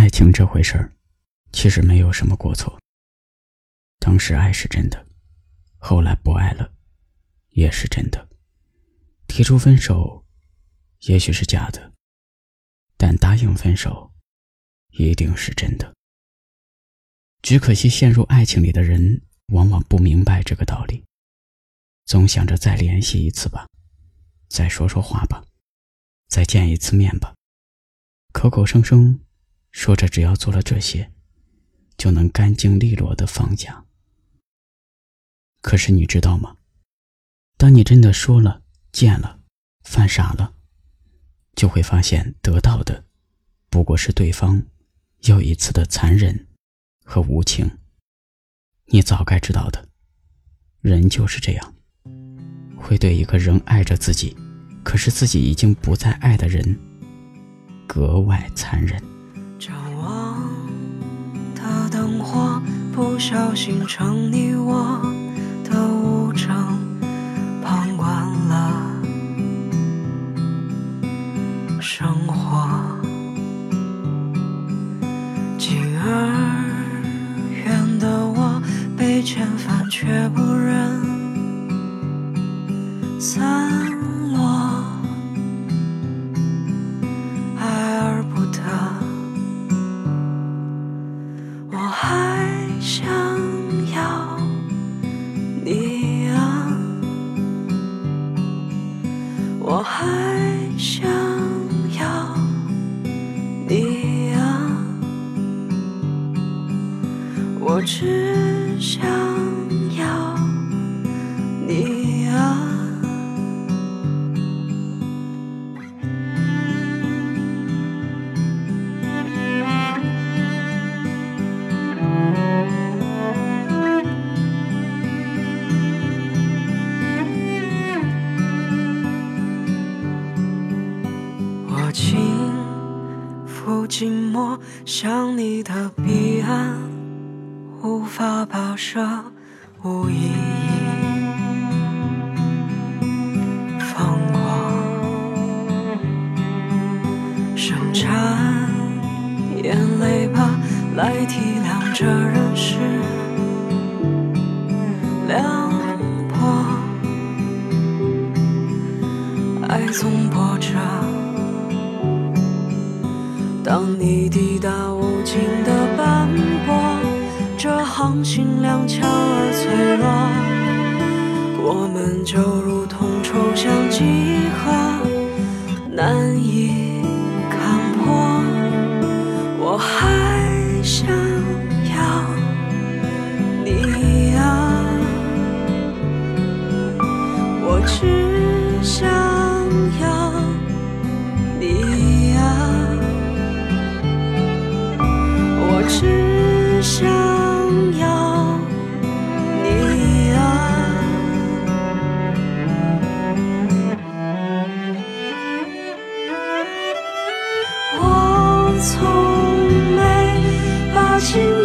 爱情这回事儿，其实没有什么过错。当时爱是真的，后来不爱了，也是真的。提出分手，也许是假的，但答应分手，一定是真的。只可惜，陷入爱情里的人往往不明白这个道理，总想着再联系一次吧，再说说话吧，再见一次面吧，口口声声说着只要做了这些，就能干净利落的放下。可是你知道吗？当你真的说了、见了、犯傻了，就会发现得到的不过是对方又一次的残忍。和无情，你早该知道的。人就是这样，会对一个仍爱着自己，可是自己已经不再爱的人，格外残忍。不小心成你我的无证旁观了。生活近而远的，我被遣返，却不忍。三。想要你啊，我还想要你啊，我只。轻抚寂寞，想你的彼岸。无法跋涉，无意义放过，生产眼泪吧，来体谅这人世凉薄，爱总波折，当你抵达无尽的斑驳。这航行踉跄而脆弱，我们就如同抽象几何，难以看破。我还想要你啊，我只只想要你啊我从没把心